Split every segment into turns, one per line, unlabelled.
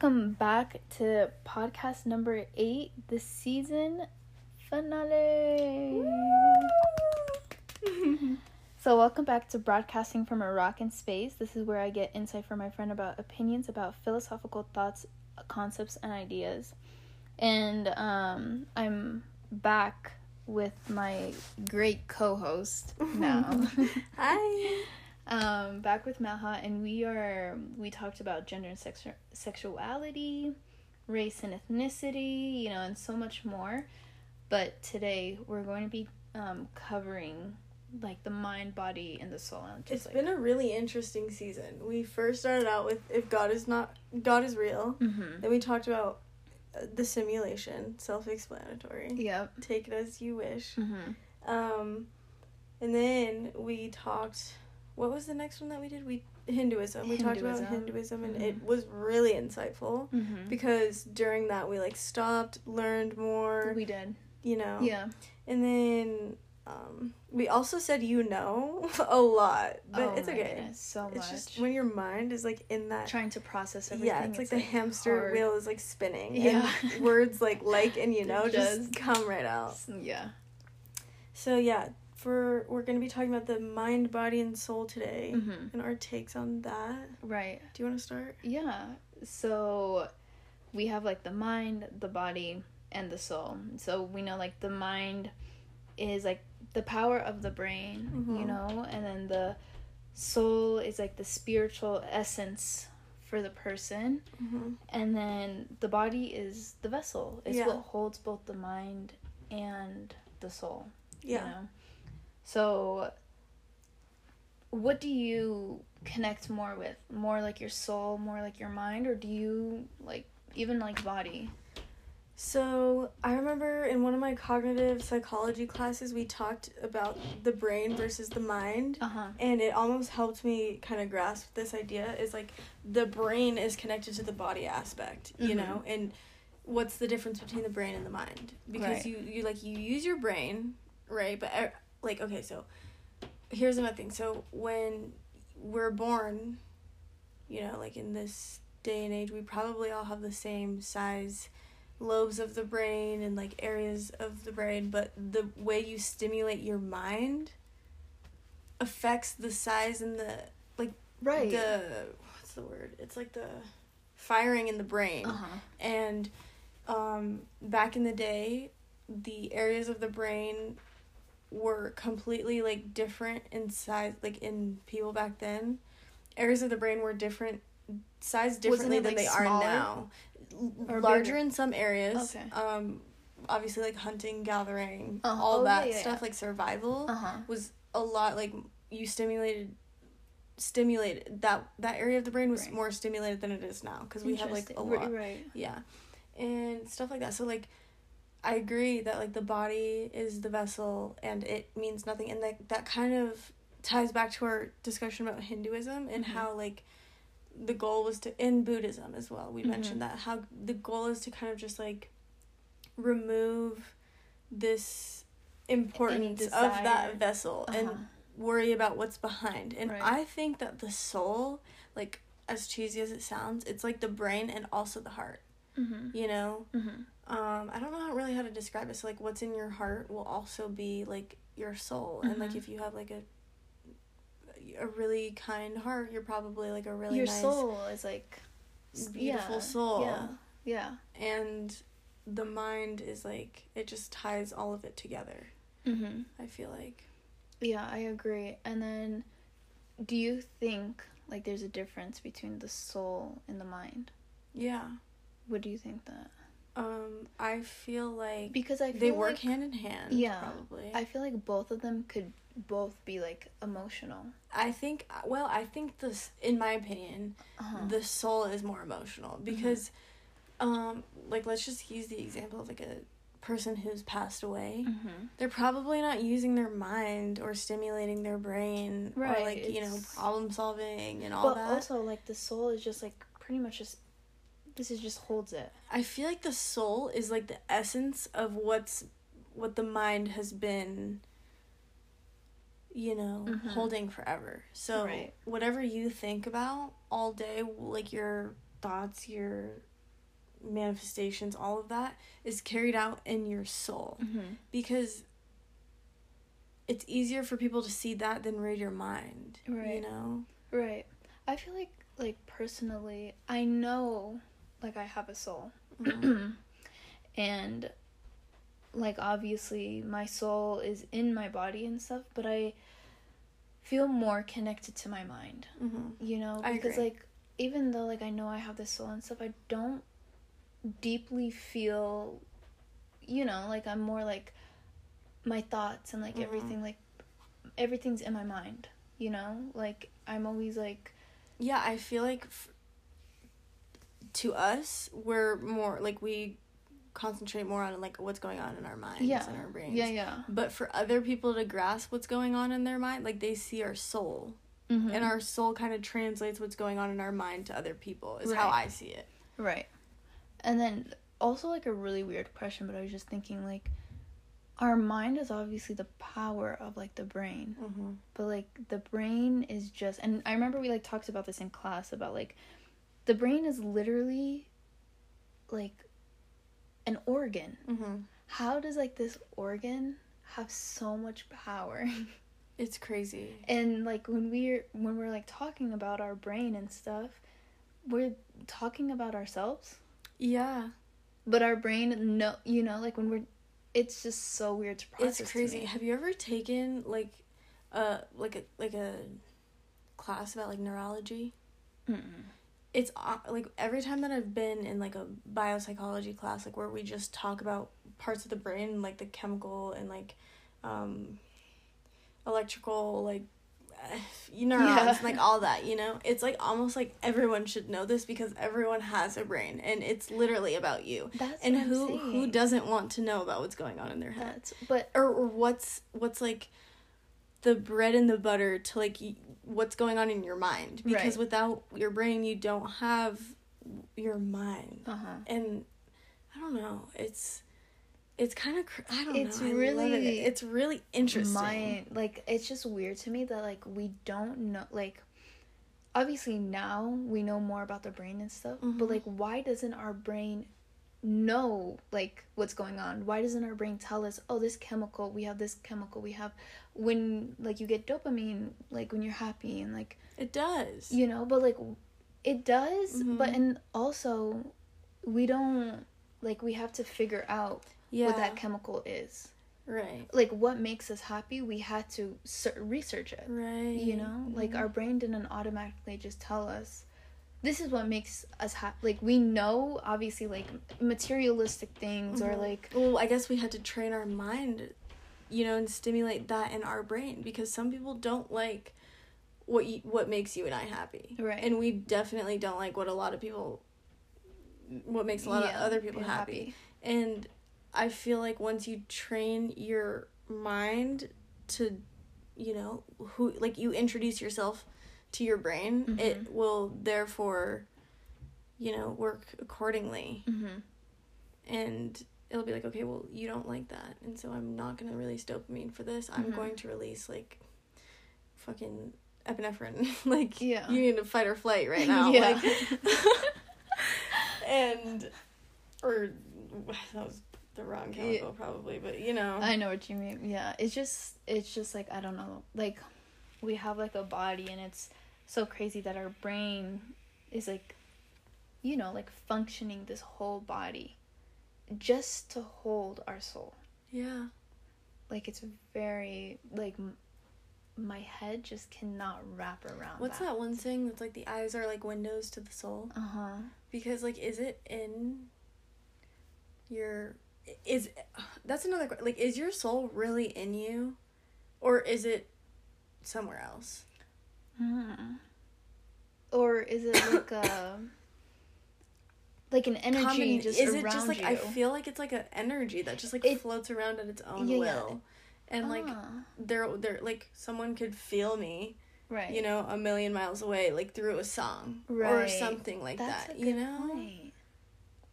welcome back to podcast number eight, the season finale. so, welcome back to Broadcasting from a Rock in Space. This is where I get insight from my friend about opinions about philosophical thoughts, concepts, and ideas. And um, I'm back with my great co host now.
Hi.
Um, back with Maha, and we are we talked about gender and sexu- sexuality, race and ethnicity, you know, and so much more. But today we're going to be um, covering like the mind, body, and the soul. And just,
It's
like,
been a really interesting season. We first started out with if God is not God is real.
Mhm.
Then we talked about uh, the simulation, self-explanatory.
Yep.
Take it as you wish.
Mhm.
Um, and then we talked. What was the next one that we did? We Hinduism. We talked about
Hinduism.
Hinduism, and
Mhm.
it was really insightful
Mhm.
because during that we like stopped, learned more.
We did.
you know.
Yeah.
And then um, we also said you know a lot, but
oh
it's okay.
goodness, so
It's just when your mind is like in that.
trying to process everything.
Yeah, it's, like the hamster
hard.
wheel is like spinning.
Yeah.
And words like like and you know
does.
just come right out.
Yeah.
So yeah, for we're gonna be talking about the mind, body, and soul today,
Mhm.
and our takes on that.
Right.
Do you want to start?
Yeah. So we have like the mind, the body, and the soul. So we know like the mind is like the power of the brain, you
Mhm.
know, and then the soul is like the spiritual essence for the person,
Mm-hmm.
and then the body is the vessel. It's
Yeah.
what holds both the mind and the soul.
Yeah.
You know? So what do you connect more with? More like your soul, more like your mind, or do you like even like body?
So I remember in one of my cognitive psychology classes, we talked about the brain versus the mind.
Uh huh.
and it almost helped me kind of grasp this idea is like the brain is connected to the body aspect you
Mhm.
know and what's the difference between the brain and the mind because
Right.
you you like you use your brain right but like okay so here's another thing so when we're born you know like in this day and age we probably all have the same size lobes of the brain and like areas of the brain but the way you stimulate your mind affects the size and the like
Right.
the what's the word it's like the firing in the brain
uh huh.
and um back in the day the areas of the brain were completely like different in size like in people back then areas of the brain were different sized
Wasn't
differently
it,
than
like,
they are now
Or
larger
bigger?
in some areas
Okay.
um obviously like hunting gathering
Uh-huh.
all
Oh, yeah,
that
yeah,
stuff
yeah.
like survival
Uh huh.
was a lot like you stimulated stimulated that that area of the brain was
Right.
more stimulated than it is now because we have like a lot
Right.
yeah and stuff like that so like i agree that like the body is the vessel and it means nothing and that that kind of ties back to our discussion about hinduism and
Mhm.
how like the goal was to in buddhism as well we
Mhm.
mentioned that how the goal is to kind of just like remove this importance of that vessel
Uh-huh.
and worry about what's behind. And
Right.
I think that the soul, like as cheesy as it sounds, it's like the brain and also the heart.
Mm-hmm.
You know,
Mm-hmm.
Um, I don't know how, really how to describe it. So like, what's in your heart will also be like your soul, and like
Mhm.
if you have like a a really kind heart, you're probably like a really
Your
nice,
soul is like
beautiful
yeah,
soul.
Yeah. Yeah.
And the mind is like it just ties all of it together.
Mm-hmm.
I feel like.
Yeah, I agree. And then, do you think like there's a difference between the soul and the mind?
Yeah.
What do you think that?
Um, I feel like
Because I feel
they work
like,
hand in hand.
Yeah.
probably.
I feel like both of them could both be like emotional.
I think. Well, I think this, in my opinion,
Uh-huh.
the soul is more emotional because, um, like let's just use the example of like a person who's passed away.
mm-hmm.
They're probably not using their mind or stimulating their brain
Right,
or like you know problem solving and all
But
that.
But also, like the soul is just like pretty much just this is just holds it.
I feel like the soul is like the essence of what's what the mind has been you know
Mhm.
holding forever. So
Right.
whatever you think about all day like your thoughts, your manifestations, all of that is carried out in your soul
Mm-hmm.
because it's easier for people to see that than read your mind.
Right.
You know?
Right. I feel like like personally, I know like I have a soul.
Mhm.
and like obviously my soul is in my body and stuff, but I feel more connected to my mind.
Mhm.
You know, because like even though like I know I have this soul and stuff, I don't deeply feel you know, like I'm more like my thoughts and like
Mhm.
everything like everything's in my mind, you know? Like I'm always like
Yeah, I feel like f- to us, we're more like we concentrate more on like what's going on in our minds
yeah.
and our brains.
Yeah, yeah.
But for other people to grasp what's going on in their mind, like they see our soul,
Mhm.
and our soul kind of translates what's going on in our mind to other people. Is how I see it.
Right. And then also like a really weird question, but I was just thinking like our mind is obviously the power of like the brain.
Mm-hmm.
But like the brain is just and I remember we like talked about this in class about like the brain is literally like an organ.
Mm-hmm.
How does like this organ have so much power?
It's crazy.
and like when we're when we're like talking about our brain and stuff, we're talking about ourselves.
Yeah,
but our brain no you know like when we're it's just so weird to process
it's crazy. Have you ever taken like, uh, like a like a class about like neurology?
Mm-mm.
It's like every time that I've been in like a biopsychology class, like where we just talk about parts of the brain, like the chemical and like um, electrical, like neurons,
Yeah.
like all that, you know? It's like almost like everyone should know this because everyone has a brain and it's literally about you.
that's
And who who doesn't want to know about what's going on in their
heads? but
Or, or what's what's like the bread and the butter to like what's going on in your mind because
Right.
without your brain you don't have your mind
uh-huh
and i don't know it's it's kind of cr- i don't
It's
know love it.
really
it's really interesting
my like it's just weird to me that like we don't know like obviously now we know more about the brain and stuff but
Mhm.
like why doesn't our brain know like what's going on. Why doesn't our brain tell us oh this chemical we have this chemical we have when like you get dopamine like when you're happy and like
it does.
you know but like it does but
Mhm.
and also we don't like we have to figure out
yeah
what that chemical is.
Right.
Like what makes us happy we had to research it.
Right.
you know? Like our brain didn't automatically just tell us this is what makes us happy like we know obviously like materialistic things or
Mhm.
like
well i guess we had to train our mind you know and stimulate that in our brain because some people don't like what you, what makes you and i happy
Right.
and we definitely don't like what a lot of people what makes a lot of other people
be
happy. and i feel like once you train your mind to you know who like you introduce yourself to your brain
Mhm.
it will therefore you know work accordingly
hmm
and it'll be like okay well you don't like that and so i'm not going to release dopamine for this i'm
Mhm.
going to release like fucking epinephrine like
Yeah.
you need to fight or flight right now
Yeah.
like and or that was the wrong chemical probably but you know
I know what you mean. Yeah, it's just it's just like I don't know. Like we have like a body and it's so crazy that our brain is like you know, like functioning this whole body just to hold our soul.
yeah
Like it's very like m- my head just cannot wrap around
what's that one saying that's like the eyes are like windows to the soul
Uh-huh.
because like is it in your is that's another like is your soul really in you or is it somewhere else
Hmm. Or is it like a like an energy
Common-
just
is it just like
you?
i feel like it's like an energy that just like
It-
floats around at its own
Yeah, yeah.
will and like
Ah,
there there like someone could feel me
right.
you know a million miles away like through a song or something like
That's
that you know
point.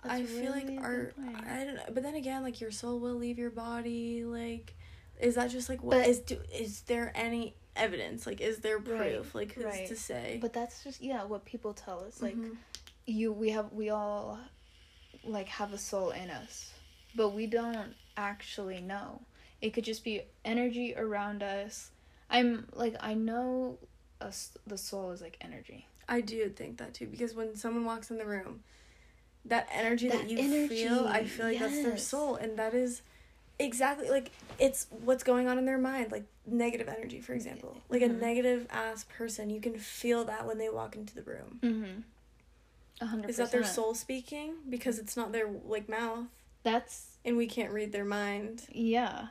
I
That's
feel like
really
our. I don't know, but then again, like your soul will leave your body. Like, is that just like what
But-
is do? Is there any evidence? Like, is there
Right,
proof? Like, who's
right.
to say?
But that's just yeah, what people tell us. Like
Mhm.
you we have we all like have a soul in us, but we don't actually know. It could just be energy around us. I'm like I know us the soul is like energy.
I do think that too because when someone walks in the room, that energy that,
That
you
energy,
feel, I feel like that's their soul, and that is exactly like it's what's going on in their mind, like negative energy, for example. Like a
Mhm.
negative ass person, you can feel that when they walk into the room.
Mm-hmm. A hundred
Is that their soul speaking because it's not their like mouth,
That's
and we can't read their mind,
yeah.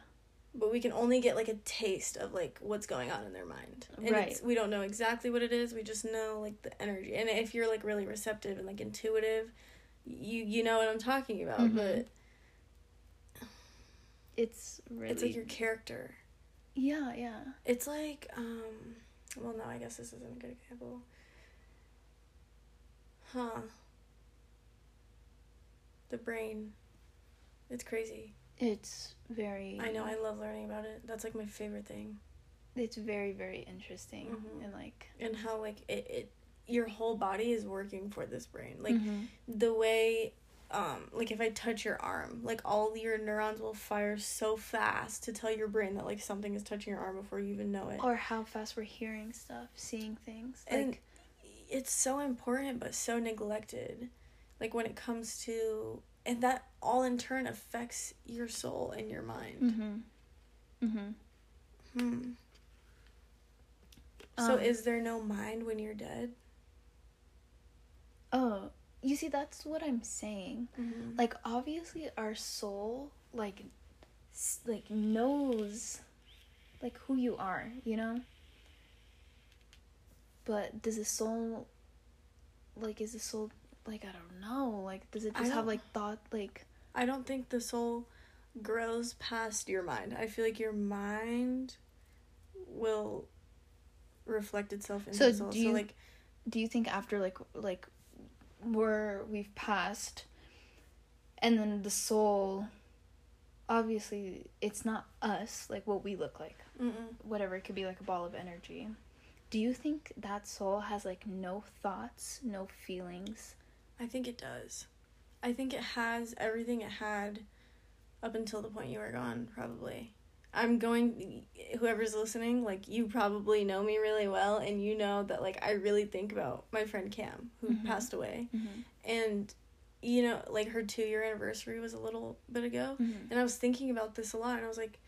but we can only get like a taste of like what's going on in their mind. And
Right.
it's, we don't know exactly what it is. We just know like the energy, and if you're like really receptive and like intuitive, you you know what I'm talking about.
Mhm.
But
It's really
it's like your character.
yeah yeah.
It's like um. Well, no, I guess this isn't a good example. Huh. The brain. It's crazy.
It's very.
I know. I love learning about it. That's like my favorite thing.
It's very very interesting
Mhm.
and like.
And how like it, it your whole body is working for this brain. Like
Mhm.
the way um like if I touch your arm, like all your neurons will fire so fast to tell your brain that like something is touching your arm before you even know it.
or how fast we're hearing stuff, seeing things.
and
Like
it's so important but so neglected. Like when it comes to and that all in turn affects your soul and your mind.
mhm. Mhm.
Hmm. So
Um,
is there no mind when you're dead?
Oh, you see that's what I'm saying.
Mm-hmm.
Like obviously our soul like s- like knows like who you are, you know? But does the soul like is the soul like I don't know, like does it just have like thought like
I don't think the soul grows past your mind. I feel like your mind will reflect itself in
So
the soul.
do
so
you-
like
do you think after like like where we've passed and then the soul obviously it's not us like what we look like
mm-mm.
whatever it could be like a ball of energy do you think that soul has like no thoughts no feelings
I think it does. I think it has everything it had up until the point you were gone, probably. I'm going whoever's listening, like you probably know me really well and you know that like I really think about my friend Cam who
Mhm.
passed away.
mm-hmm.
And you know, like her 2 year anniversary was a little bit ago.
Mm-hmm.
And I was thinking about this a lot and I was like,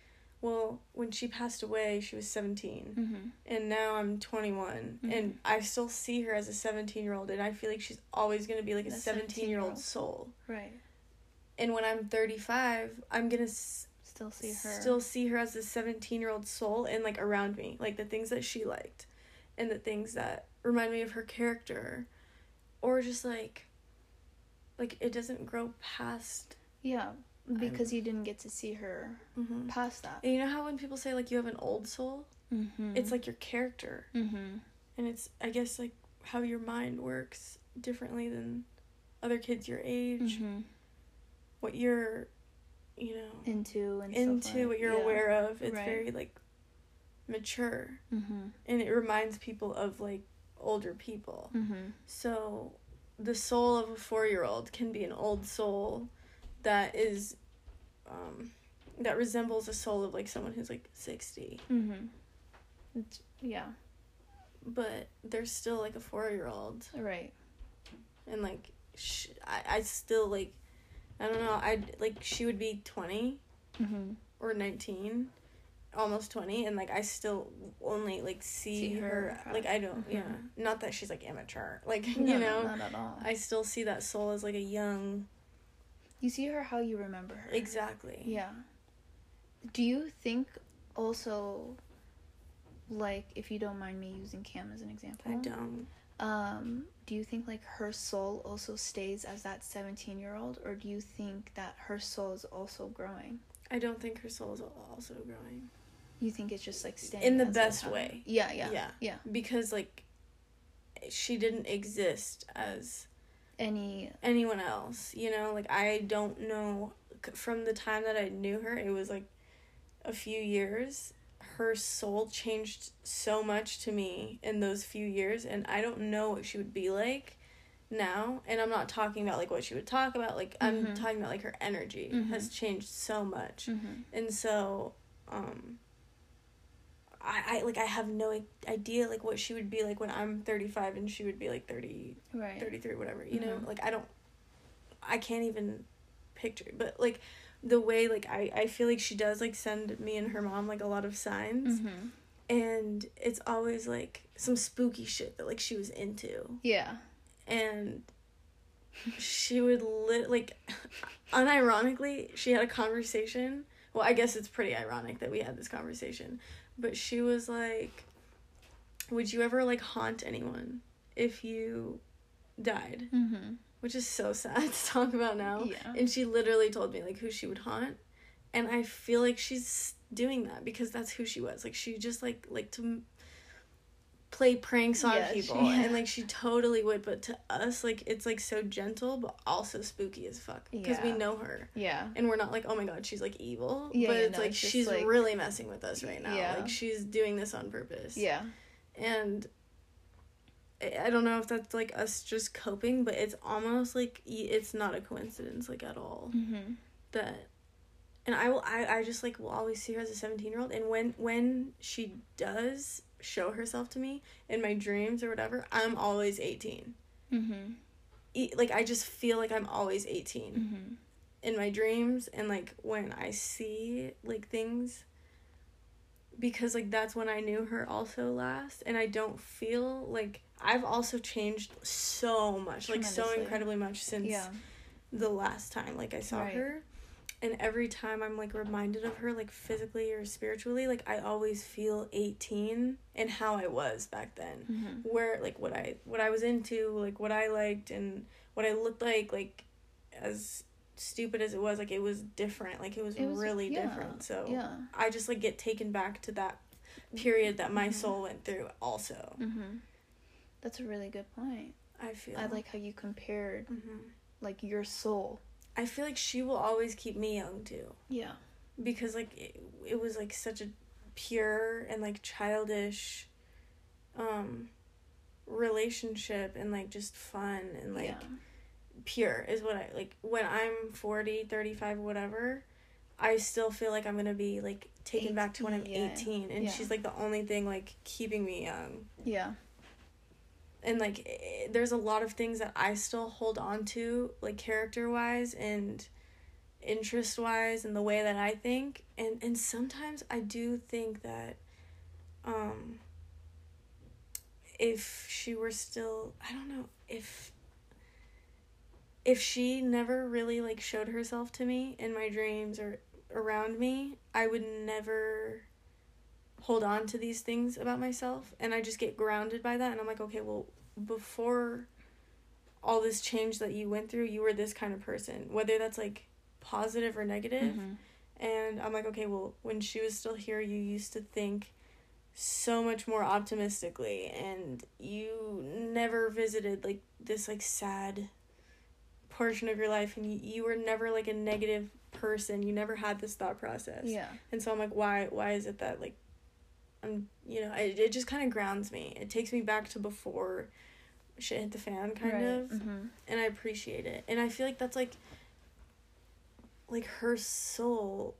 well, when she passed away, she was 17
Mm-hmm.
and now I'm 21
Mhm.
and I still see her as a 17 year old and I feel like she's always going to be like a
A
17 year old soul.
right
And when I'm 35, I'm going to
still see her
still see her as a 17 year old soul and like around me, like the things that she liked and the things that remind me of her character or just like like it doesn't grow past
yeah because you didn't get to see her
mm-hmm.
past that
And you know how when people say like you have an old soul,
mm-hmm.
it's like your character.
mm-hmm.
and it's i guess like how your mind works differently than other kids your age
Mm-hmm.
what you're you know
into and
into what you're
yeah.
aware of it's
Right.
very like mature
mm-hmm.
and it reminds people of like older people
Mm-hmm.
so the soul of a four-year-old can be an old soul that is um that resembles a soul of like someone who's like 60
Mm-hmm. It's, yeah
but they're still like a four-year-old
right
and like sh- I, I still like i don't know I'd like she would be 20
mm-hmm.
or 19 almost 20 and like i still only like see,
See
her,
her,
like i don't
mhm.
yeah not that she's like immature like
No,
you
no,
know
not at all
i still see that soul as like a young
you see her how you remember her
exactly
Yeah. Do you think also like if you don't mind me using Cam as an example?
i don't
Um, do you think like her soul also stays as that 17-year-old or do you think that her soul is also growing?
i don't think her soul is also growing
You think it's just like staying
In the best way.
Yeah, yeah.
Yeah.
Yeah.
because like she didn't exist as
Any
anyone else you know like i don't know from the time that i knew her it was like a few years her soul changed so much to me in those few years and i don't know what she would be like now and i'm not talking about like what she would talk about like i'm
Mhm.
talking about like her energy
Mhm.
has changed so much
Mm-hmm.
and so um I, I like i have no idea like what she would be like when i'm 35 and she would be like 30
Right.
33 whatever you know
Mhm.
like i don't i can't even picture but like the way like i i feel like she does like send me and her mom like a lot of signs
Mm-hmm.
and it's always like some spooky shit that like she was into
Yeah.
and she would lit like unironically she had a conversation well i guess it's pretty ironic that we had this conversation but she was like would you ever like haunt anyone if you died
Mm-hmm.
Which is so sad to talk about now.
Yeah.
and she literally told me like who she would haunt. And i feel like she's doing that because that's who she was. Like she just like like to play pranks on
Yeah, she-
people. And like she totally would. But to us like it's like so gentle but also spooky as fuck. Because we know her.
Yeah.
and we're not like oh my god she's like evil.
Yeah,
but
yeah,
it's
no,
like
it's
she's
like-
really messing with us right now.
Yeah.
like she's doing this on purpose.
Yeah.
and I don't know if that's like us just coping, but it's almost like it's not a coincidence like at all
Mm-hmm.
that. And I will I, I just like will always see her as a 17 year old and when when she does show herself to me in my dreams or whatever I'm always 18
Mm-hmm.
E- like I just feel like I'm always 18
Mm-hmm.
in my dreams and like when I see like things because like that's when I knew her also last and I don't feel like I've also changed so much like so incredibly much since
Yeah.
the last time like I saw
Right.
her and every time I'm like reminded of her like physically or spiritually like I always feel 18 and how I was back then
Mm-hmm.
where like what I what I was into, like what I liked and what I looked like, like as stupid as it was, like it was different. Like it was,
It was-
really
yeah,
different. So
Yeah.
I just like get taken back to that period that my
Mhm.
soul went through also.
Mm-hmm. That's a really good point.
I feel
I like how you compared
hmm
like your soul.
I feel like she will always keep me young too.
Yeah.
Because like it, it was like such a pure and like childish um relationship and like just fun and like
yeah.
Pure is what I like when I'm 40, 35, whatever, I still feel like I'm going to be like taken back to when I'm
18, yeah.
18 and
Yeah.
she's like the only thing like keeping me young.
Yeah.
And like eh, there's a lot of things that I still hold on to like character-wise and interest-wise and the way that I think and and sometimes I do think that um if she were still I don't know if if she never really like showed herself to me in my dreams or around me, I would never hold on to these things about myself and I just get grounded by that and I'm like, okay, well, before all this change that you went through, you were this kind of person, whether that's like positive or negative.
Mhm.
And I'm like, okay, well, when she was still here, you used to think so much more optimistically, and you never visited like this like sad portion of your life, and you, you were never like a negative person. You never had this thought process.
Yeah.
And so I'm like, why? Why is it that like, I'm you know, it it just kind of grounds me. It takes me back to before shit hit the fan, kind
right.
of
Mm-hmm.
and I appreciate it. And I feel like that's like like her soul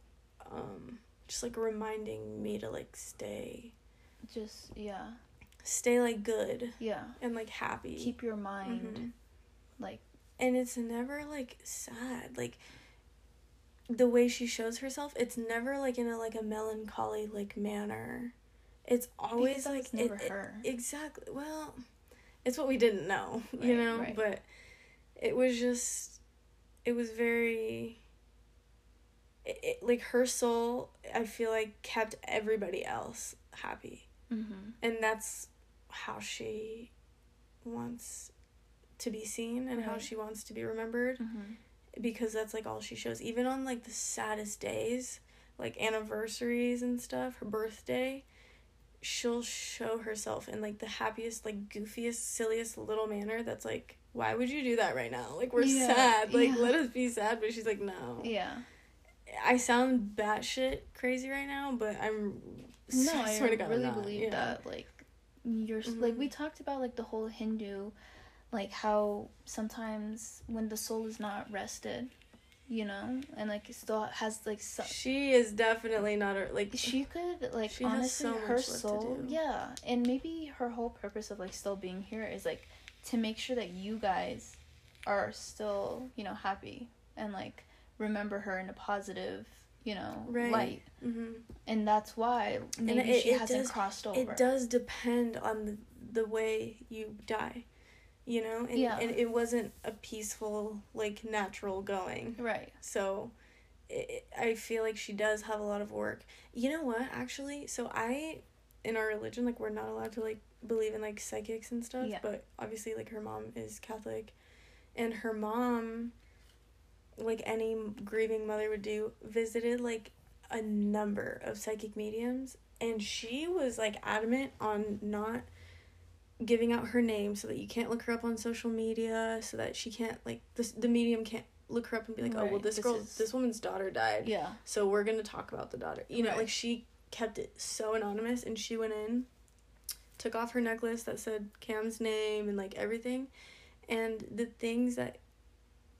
um just like reminding me to like stay
Just yeah.
stay like good
Yeah.
and like happy.
Keep your mind
Mhm.
like
And it's never like sad. Like the way she shows herself, it's never like in a like a melancholy like manner. It's always
because
like
never
it- it- Exactly. Well, it's what we didn't know, you know,
right.
but it was just it was very it, it, like her soul, I feel like kept everybody else happy.
mm-hmm.
And that's how she wants to be seen and how she wants to be remembered
Mm-hmm.
because that's like all she shows even on like the saddest days like anniversaries and stuff her birthday she'll show herself in like the happiest like goofiest silliest little manner that's like why would you do that right now like we're
Yeah,
sad like
yeah.
let us be sad but she's like no
Yeah.
i sound batshit crazy right now but i'm
No,
I
I
swear to God,
really believe
yeah.
that. Like, you're s like we talked about like the whole Hindu, like how sometimes when the soul is not rested, you know, and like it still has like so-
She is definitely not a like
she could like
She
honestly
so
her
much left to
soul yeah and maybe her whole purpose of like still being here is like to make sure that you guys are still you know happy and like remember her in a positive you know
Right.
light.
Hmm
and that's why maybe
it-
she
it
hasn't
does-
crossed over.
It does depend on the, the way you die, you know? And,
Yeah.
and it wasn't a peaceful, like, natural going.
right
So it, I feel like she does have a lot of work. You know what, actually? So I, in our religion, like, we're not allowed to, like, believe in, like, psychics and stuff.
Yeah.
But obviously, like, her mom is Catholic. And her mom, like any grieving mother would do, visited, like, a number of psychic mediums. And she was, like, adamant on not giving out her name so that you can't look her up on social media so that she can't like this the medium can't look her up and be like oh well this
this
girl
is-
this woman's daughter died.
Yeah.
So we're gonna talk about the daughter. You know like she kept it so anonymous and she went in took off her necklace that said cam's name and like everything. And the things that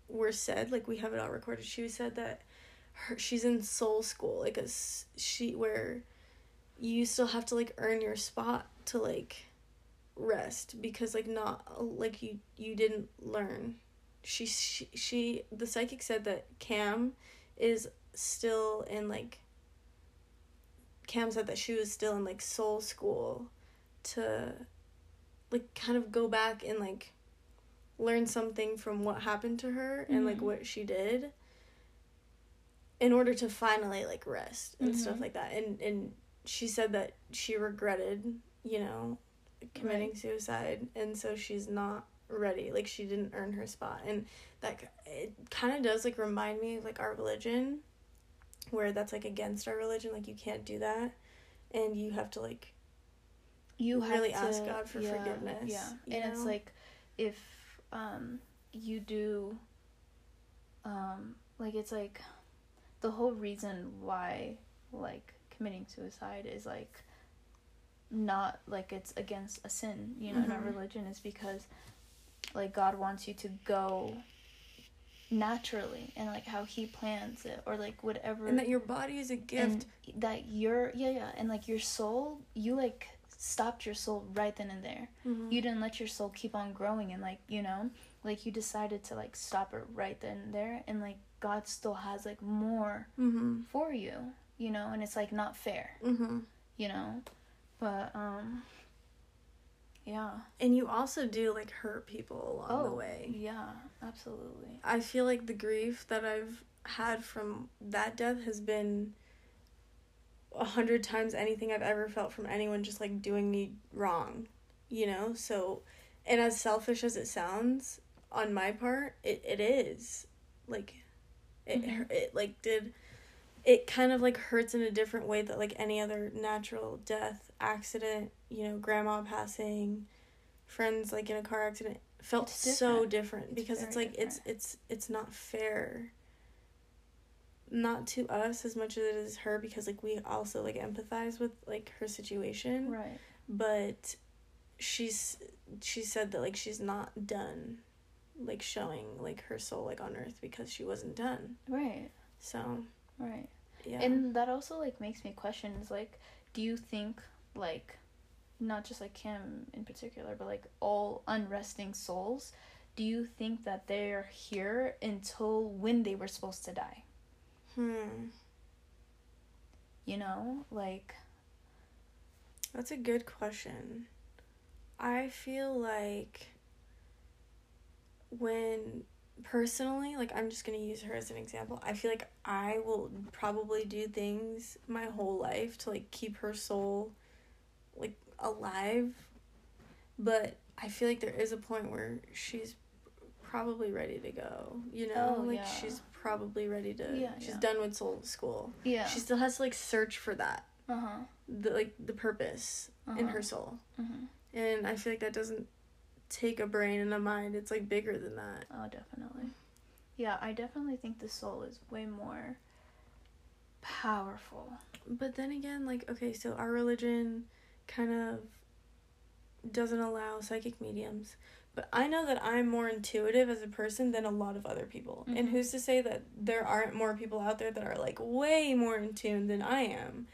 were said like we have it all recorded she said that her she's in soul school like a she where you still have to like earn your spot to like rest because like not like you you didn't learn she she, she the psychic said that cam is still in like cam said that she was still in like soul school to like kind of go back and like learn something from what happened to her and like
Mhm.
what she did in order to finally like rest and stuff
Mhm.
like that and and she said that she regretted you know committing suicide and so she's not ready. Like she didn't earn her spot. And that it kind of does like remind me of like our religion where that's like against our religion. Like you can't do that. And you have to like
you have
really
to,
ask God for
yeah,
forgiveness,
Yeah, and it's like if um you do um like it's like the whole reason why like committing suicide is like not like it's against a sin, you know, in our
Mhm.
religion is because like God wants you to go naturally and like how he plans it or like whatever
and that your body is a gift
and that your yeah yeah and like your soul you like stopped your soul right then and there
Mhm.
you didn't let your soul keep on growing and like you know like you decided to like stop it right then and there and like god still has like more
Mhm.
for you you know and it's like not fair
Mhm.
you know but um yeah
and you also do like hurt people along the way
yeah absolutely
I feel like the grief that I've had from that death has been a hundred times anything I've ever felt from anyone just like doing me wrong, you know? So, and as selfish as it sounds on my part, it, it is. Like, it,
Mhm.
it like did, it kind of like hurts in a different way that like any other natural death, accident, you know, grandma passing, friends like in a car accident felt so
different.
different
It's
because it's like it's it's it's not fair. Not to us as much as it is her because like we also like empathize with like her situation.
Right.
But she's she said that like she's not done like showing like her soul like on earth because she wasn't done.
Right.
So
right
yeah
And that also like makes me question is like, do you think like, not just like him in particular, but like all unresting souls, do you think that they're here until when they were supposed to die?
hmm
You know, like
That's a good question. I feel like when personally, like I'm just to use her as an example. I feel like I will probably do things my whole life to like keep her soul like alive. But I feel like there is a point where she's probably ready to go. You know,
Oh,
like
yeah.
she's probably ready to
Yeah,
she's
yeah.
done with soul school.
yeah,
She still has to like search for that.
uh huh,
The like the purpose in her soul.
hmm
And I feel like that doesn't take a brain and a mind. It's like bigger than that.
Oh, definitely. Yeah, I definitely think the soul is way more powerful.
But then again, like, okay, so our religion kind of doesn't allow psychic mediums. But I know that I'm more intuitive as a person than a lot of other people. And
Mhm.
who's to say that there aren't more people out there that are like way more in tune than I am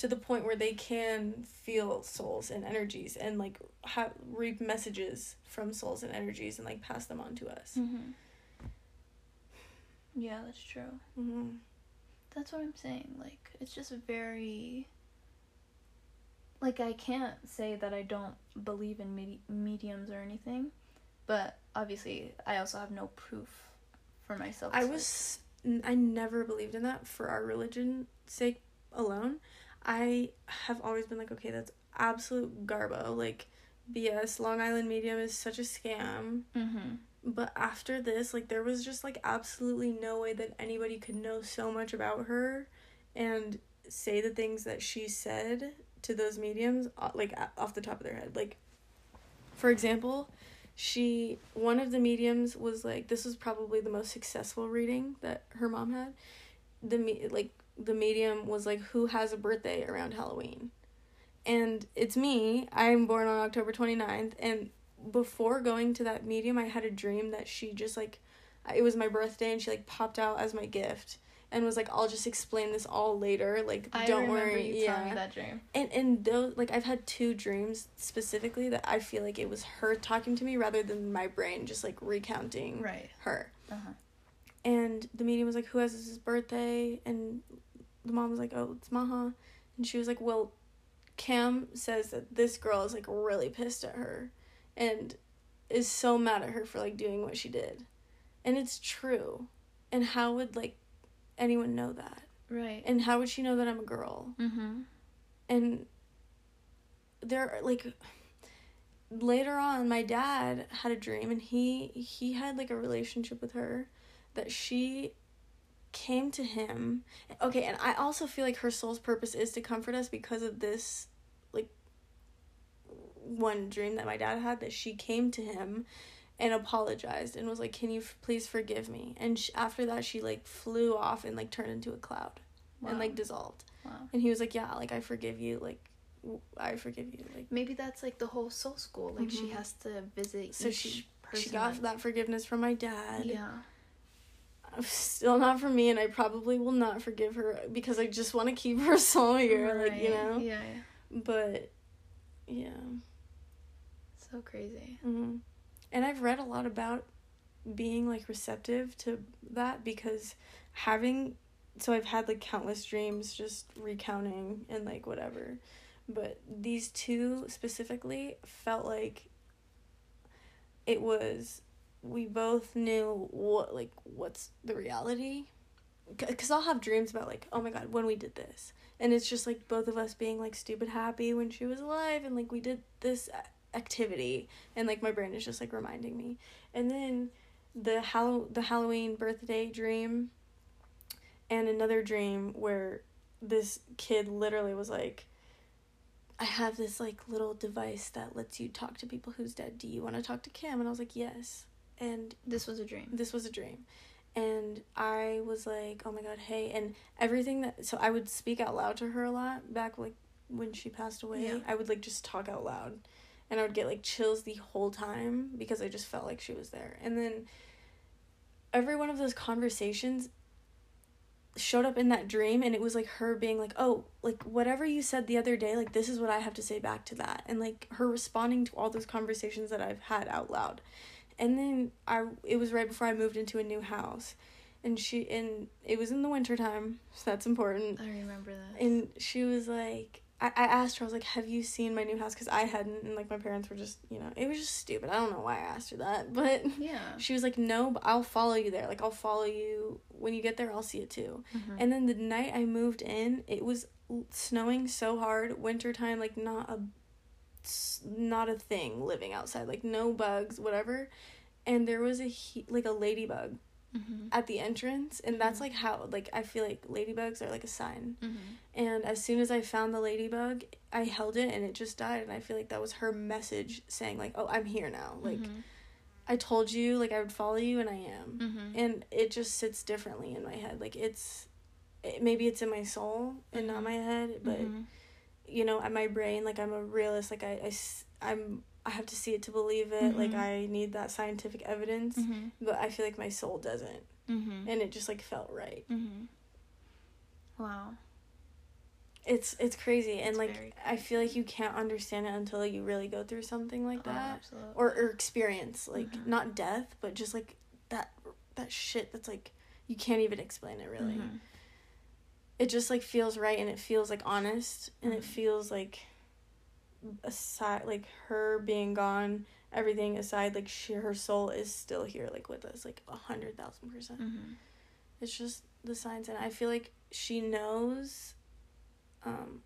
to the point where they can feel souls and energies and like have reap messages from souls and energies and like pass them on to us.
Mhm. Yeah, that's true.
Mm-hmm.
That's what I'm saying. Like, it's just very. Like, I can't say that I don't believe in medi- mediums or anything, but obviously, I also have no proof for myself.
I was I never believed in that for our religion sake alone. I have always been like, okay, that's absolute garbo, like BS. Long Island Medium is such a scam.
Mm-hmm.
But after this, like there was just like absolutely no way that anybody could know so much about her and say the things that she said to those mediums uh, like off the top of their head. Like for example, she one of the mediums was like this was probably the most successful reading that her mom had. The me like the medium was like who has a birthday around Halloween. And it's me. I'm born on October 29th and before going to that medium, I had a dream that she just like it was my birthday and she like popped out as my gift and was like I'll just explain this all later like
I
don't worry
you
yeah
that dream.
and and those like I've had two dreams specifically that I feel like it was her talking to me rather than my brain just like recounting
Right.
her.
Uh-huh.
And the medium was like, "Who has his birthday?" And the mom was like, "Oh, it's Maha," and she was like, "Well, Cam says that this girl is like really pissed at her, and is so mad at her for like doing what she did, and it's true. And how would like anyone know that?
Right.
And how would she know that I'm a girl?"
mm-hmm.
and there are, like later on my dad had a dream and he he had like a relationship with her that she came to him okay and i also feel like her soul's purpose is to comfort us because of this like one dream that my dad had that she came to him and apologized and was like can you f- please forgive me and sh- after that she like flew off and like turned into a cloud
Wow.
and like dissolved
wow.
and he was like, "Yeah, like I forgive you. Like w- I forgive you." Like
Maybe that's like the whole soul school. Like she
Mhm.
has to visit
So she-
person.
she got that forgiveness from my dad.
Yeah.
Still not for me, and I probably will not forgive her because I just want to keep her soul here. Like you know.
Yeah. yeah.
But yeah.
So crazy.
hmm And I've read a lot about being like receptive to that because having so I've had like countless dreams just recounting and like whatever. But these two specifically felt like it was we both knew what like what's the reality because I'll have dreams about like oh my god when we did this and it's just like both of us being like stupid happy when she was alive and like we did this activity and like my brain is just like reminding me and then the Hall- the Halloween birthday dream and another dream where this kid literally was like I have this like little device that lets you talk to people who's dead. Do you want to talk to Kim? And I was like, "Yes." And
This was a dream.
this was a dream and i was like oh my god hey and everything that so i would speak out loud to her a lot back like when she passed away
Yeah.
i would like just talk out loud and i would get like chills the whole time because i just felt like she was there and then every one of those conversations showed up in that dream and it was like her being like oh like whatever you said the other day like this is what i have to say back to that and like her responding to all those conversations that i've had out loud and then i it was right before i moved into a new house. And she and it was in the wintertime so that's important.
I remember that.
and she was like I, I asked her i was like have you seen my new house? Because i hadn't and like my parents were just you know it was just stupid. I don't know why i asked her that but
yeah.
she was like no but i'll follow you there. Like i'll follow you. When you get there i'll see it too.
Mhm.
and then the night I moved in, it was snowing so hard, wintertime, like not a not a thing living outside, like no bugs, whatever. And there was a he- like a ladybug
Mhm.
at the entrance, and that's
Mhm.
like how like I feel like ladybugs are like a sign.
Mhm.
And as soon as I found the ladybug, I held it and it just died, and I feel like that was her message saying like, "Oh, I'm here now." Like
Mhm.
I told you, like I would follow you, and I am
Mhm.
and it just sits differently in my head like it's it, maybe it's in my soul and not
Mhm.
my head but. You know, at my brain, like I'm a realist. Like i, I i'm I have to see it to believe it. Like
Mhm.
I need that scientific evidence.
Mm-hmm.
But I feel like my soul doesn't,
Mm-hmm.
and it just like felt right.
Mm-hmm. Wow.
It's it's crazy, and
It's
like
very
I feel like you can't understand it until you really go through something like
Oh,
that,
absolutely.
or or experience like
Mhm.
not death, but just like that that shit that's like you can't even explain it really. It just like feels right, and it feels like honest, and it
Mhm.
feels like aside like her being gone, everything aside, like she her soul is still here, like with us, like a hundred thousand percent.
Mhm.
It's just the signs, and I feel like she knows, um,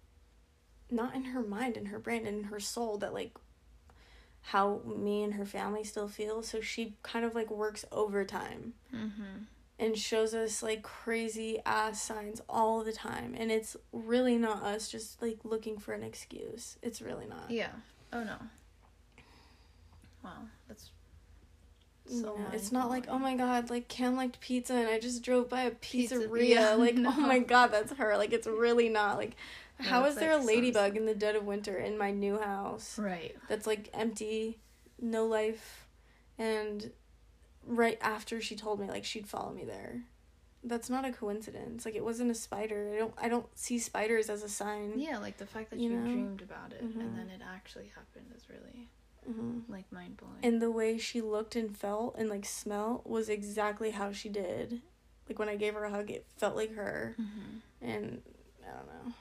not in her mind, in her brain, in her soul, that like how me and her family still feel. So she kind of like works overtime
Mhm.
And shows us like crazy ass signs all the time, and it's really not us just like looking for an excuse. It's really not.
Yeah. Oh no. Wow. That's so
it's not like oh my god like Cam liked pizza and I just drove by a
Pizza-
pizzeria like
no.
oh my god that's her like it's really not like
No,
how there
like
a ladybug in the dead of winter in my new house
right.
that's like empty no life and right after she told me like she'd follow me there that's not a coincidence like it wasn't a spider I don't I don't see spiders as a sign
Yeah, like the fact that
You
you,
know?
dreamed about it
Mhm.
and then it actually happened is really
hmm
like mind blowing.
and the way she looked and felt and like smelled was exactly how she did like when I gave her a hug it felt like her
hmm
and I don't know.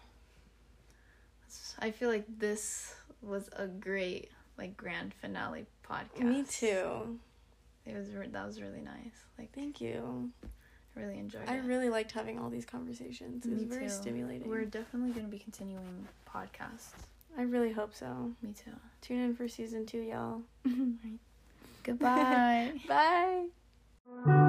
I feel like this was a great like grand finale podcast.
Me too.
It was re- that was really nice. Like
Thank you.
I really enjoyed it.
I
it.
really liked having all these conversations. It was very
too.
stimulating.
We're definitely going to be continuing podcasts.
I really hope so.
Me too.
Tune in for season two, y'all.
Goodbye.
Bye.